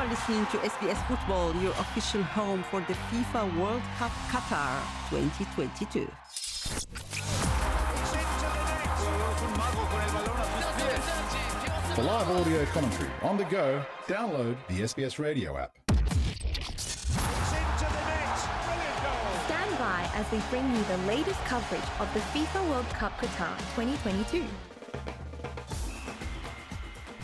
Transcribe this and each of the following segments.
are listening to SBS Football, your official home for the FIFA World Cup Qatar 2022. For live audio commentary on the go, download the SBS radio app. Stand by as we bring you the latest coverage of the FIFA World Cup Qatar 2022.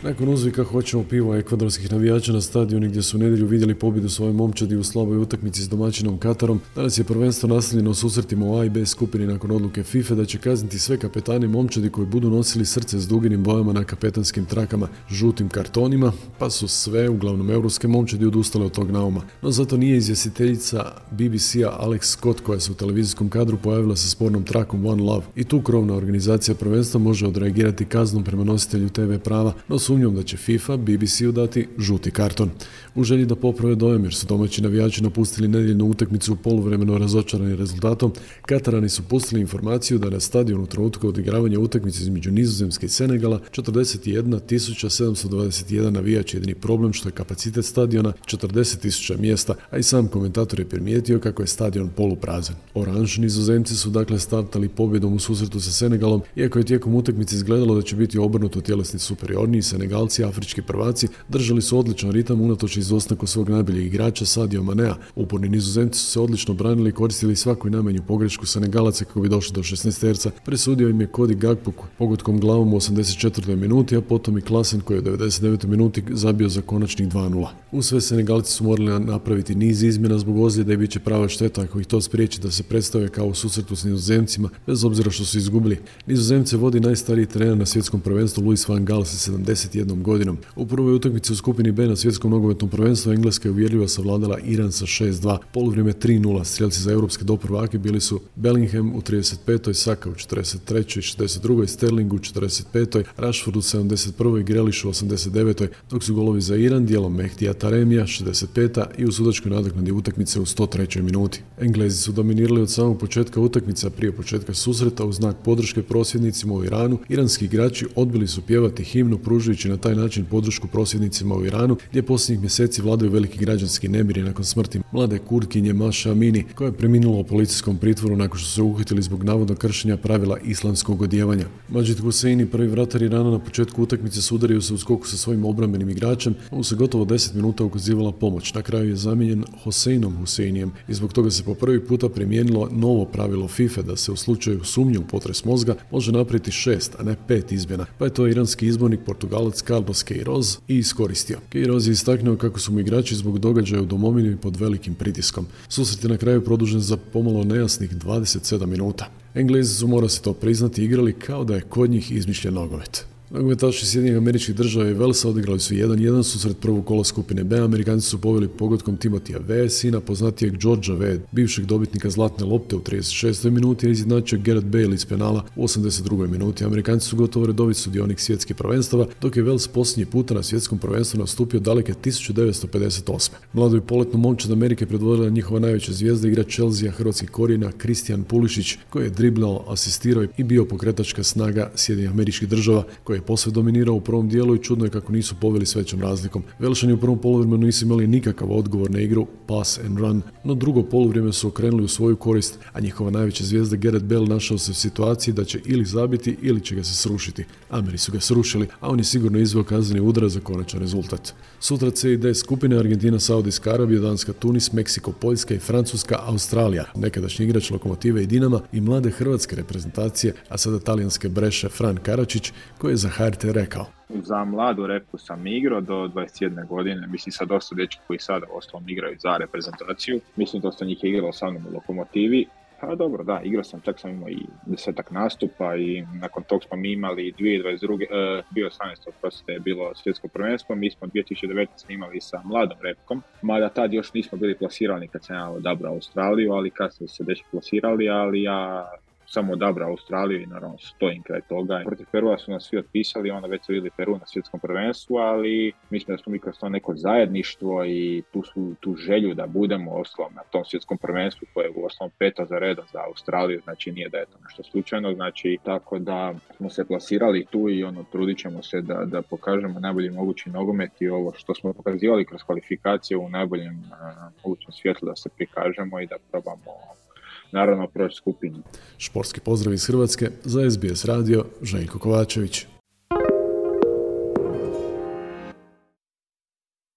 Nakon uzvika hoćemo pivo ekvadorskih navijača na stadionu gdje su u nedjelju vidjeli pobjedu svoje momčadi u slaboj utakmici s domaćinom Katarom, danas je prvenstvo nastavljeno susretima u A i B skupini nakon odluke FIFA da će kazniti sve kapetani momčadi koji budu nosili srce s duginim bojama na kapetanskim trakama, žutim kartonima, pa su sve, uglavnom europske momčadi, odustale od tog nauma. No zato nije izvjestiteljica BBC-a Alex Scott koja se u televizijskom kadru pojavila sa spornom trakom One Love. I tu krovna organizacija prvenstva može odreagirati kaznom prema nositelju TV prava, no sumnjom da će FIFA BBC-u dati žuti karton. U želji da poprave dojem jer su domaći navijači napustili nedjeljnu utakmicu u poluvremeno razočarani rezultatom, Katarani su pustili informaciju da na stadionu u trenutku odigravanja utakmice između Nizozemske i Senegala 41.721 navijač jedini problem što je kapacitet stadiona 40.000 mjesta, a i sam komentator je primijetio kako je stadion poluprazan. Oranž nizozemci su dakle startali pobjedom u susretu sa Senegalom, iako je tijekom utakmice izgledalo da će biti obrnuto tjelesni superiorniji Senegalci, afrički prvaci, držali su odličan ritam unatoč izostanku svog najboljeg igrača Sadio Manea. Uporni nizozemci su se odlično branili i koristili svaku najmanju pogrešku Senegalaca kako bi došli do 16 terca. Presudio im je Cody Gagpo pogodkom glavom u 84. minuti, a potom i Klasen koji je u 99. minuti zabio za konačnih 2-0. U sve Senegalci su morali napraviti niz izmjena zbog ozljeda i bit će prava šteta ako ih to spriječi da se predstave kao u susretu s nizozemcima, bez obzira što su izgubili. Nizozemce vodi najstariji trener na svjetskom prvenstvu Luis van Gaal sa 71 godinom. U prvoj utakmici u skupini B na svjetskom nogometnom prvenstvu Engleska je uvjerljivo savladala Iran sa 6-2, poluvrijeme 3-0. Strijelci za europske doprvake bili su Bellingham u 35. Saka u 43. i 62. Sterling u 45. Rashford u 71. i Grealish u 89. dok su golovi za Iran dijelom Mehtija Taremija 65. i u sudačkoj nadoknadi utakmice u 103. minuti. Englezi su dominirali od samog početka utakmice, a prije početka susreta u znak podrške prosvjednicima u Iranu, iranski igrači odbili su pjevati himnu pružujući na taj način podršku prosvjednicima u Iranu, gdje posljednjih mjeseci vladaju veliki građanski nemiri nakon smrti mlade kurkinje Maša Amini, koja je preminula u policijskom pritvoru nakon što su uhitili zbog navodnog kršenja pravila islamskog odjevanja. Majid Husseini, prvi vratar Irana na početku utakmice sudario se u skoku sa svojim obrambenim igračem, mu se gotovo 10 minuta ukazivala pomoć. Na kraju je zamijenjen Hoseinom Huseinijem i zbog toga se po prvi puta primijenilo novo pravilo FIFA da se u slučaju sumnje u potres mozga može napraviti šest, a ne pet izmjena, pa je to iranski izbornik Portugalac Carlos Queiroz i iskoristio. Queiroz je istaknuo kako su mu igrači zbog događaja u domovini pod velikim pritiskom. Susret je na kraju produžen za pomalo nejasnih 27 minuta. Englezi su, mora se to priznati, igrali kao da je kod njih izmišljen nogomet. Nogometaši Sjedinjenih američkih država i Velsa odigrali su 1-1 susret prvog kola skupine B. Amerikanci su poveli pogodkom Timotija V, sina poznatijeg Georgia V, bivšeg dobitnika zlatne lopte u 36. minuti, a izjednačio Garrett Bale iz penala u 82. minuti. Amerikanci su gotovo redovit sudionik svjetskih prvenstava, dok je Vels posljednji puta na svjetskom prvenstvu nastupio daleke 1958. Mladu i poletnu momčad Amerike predvodila njihova najveća zvijezda igrač Chelsea hrvatskih korijena Kristijan Pulišić, koji je driblao, asistirao i bio pokretačka snaga Sjedinjenih američkih država, je posve dominirao u prvom dijelu i čudno je kako nisu poveli s većom razlikom. Velšani u prvom poluvremenu nisu imali nikakav odgovor na igru pass and run, no drugo poluvrijeme su okrenuli u svoju korist, a njihova najveća zvijezda Gareth Bell našao se u situaciji da će ili zabiti ili će ga se srušiti. Ameri su ga srušili, a on je sigurno izveo kazneni udar za konačan rezultat. Sutra C i D skupine Argentina, Saudijska Arabija, Danska, Tunis, Meksiko, Poljska i Francuska, Australija. Nekadašnji igrač Lokomotive i Dinama i mlade hrvatske reprezentacije, a sada talijanske breše Fran Karačić, koji je za HRT rekao. Za mladu repu sam igrao do 21 godine, mislim sa dosta dečki koji sada ostalom igraju za reprezentaciju. Mislim dosta njih je igralo sa mnom u Lokomotivi. Pa dobro, da, igrao sam, čak sam imao i desetak nastupa i nakon tog smo mi imali 2022. Uh, 2018. oprostite je bilo svjetsko prvenstvo, mi smo 2019. imali sa mladom repkom, mada tad još nismo bili plasirani kad sam ja odabrao Australiju, ali kasnije se već plasirali, ali ja samo odabrao Australiju i naravno stojim kraj toga. Protiv Perua su nas svi otpisali, onda već su vidjeli Peru na svjetskom prvenstvu, ali mislim da smo mi kroz to neko zajedništvo i tu, su, tu želju da budemo ostalom na tom svjetskom prvenstvu koje je u osnovom peta za reda za Australiju, znači nije da je to nešto slučajno, znači tako da smo se plasirali tu i ono trudit ćemo se da, da pokažemo najbolji mogući nogomet i ovo što smo pokazivali kroz kvalifikacije u najboljem mogućem svjetlu da se prikažemo i da probamo naravno proći skupinu. Športski pozdrav iz Hrvatske za SBS radio Željko Kovačević.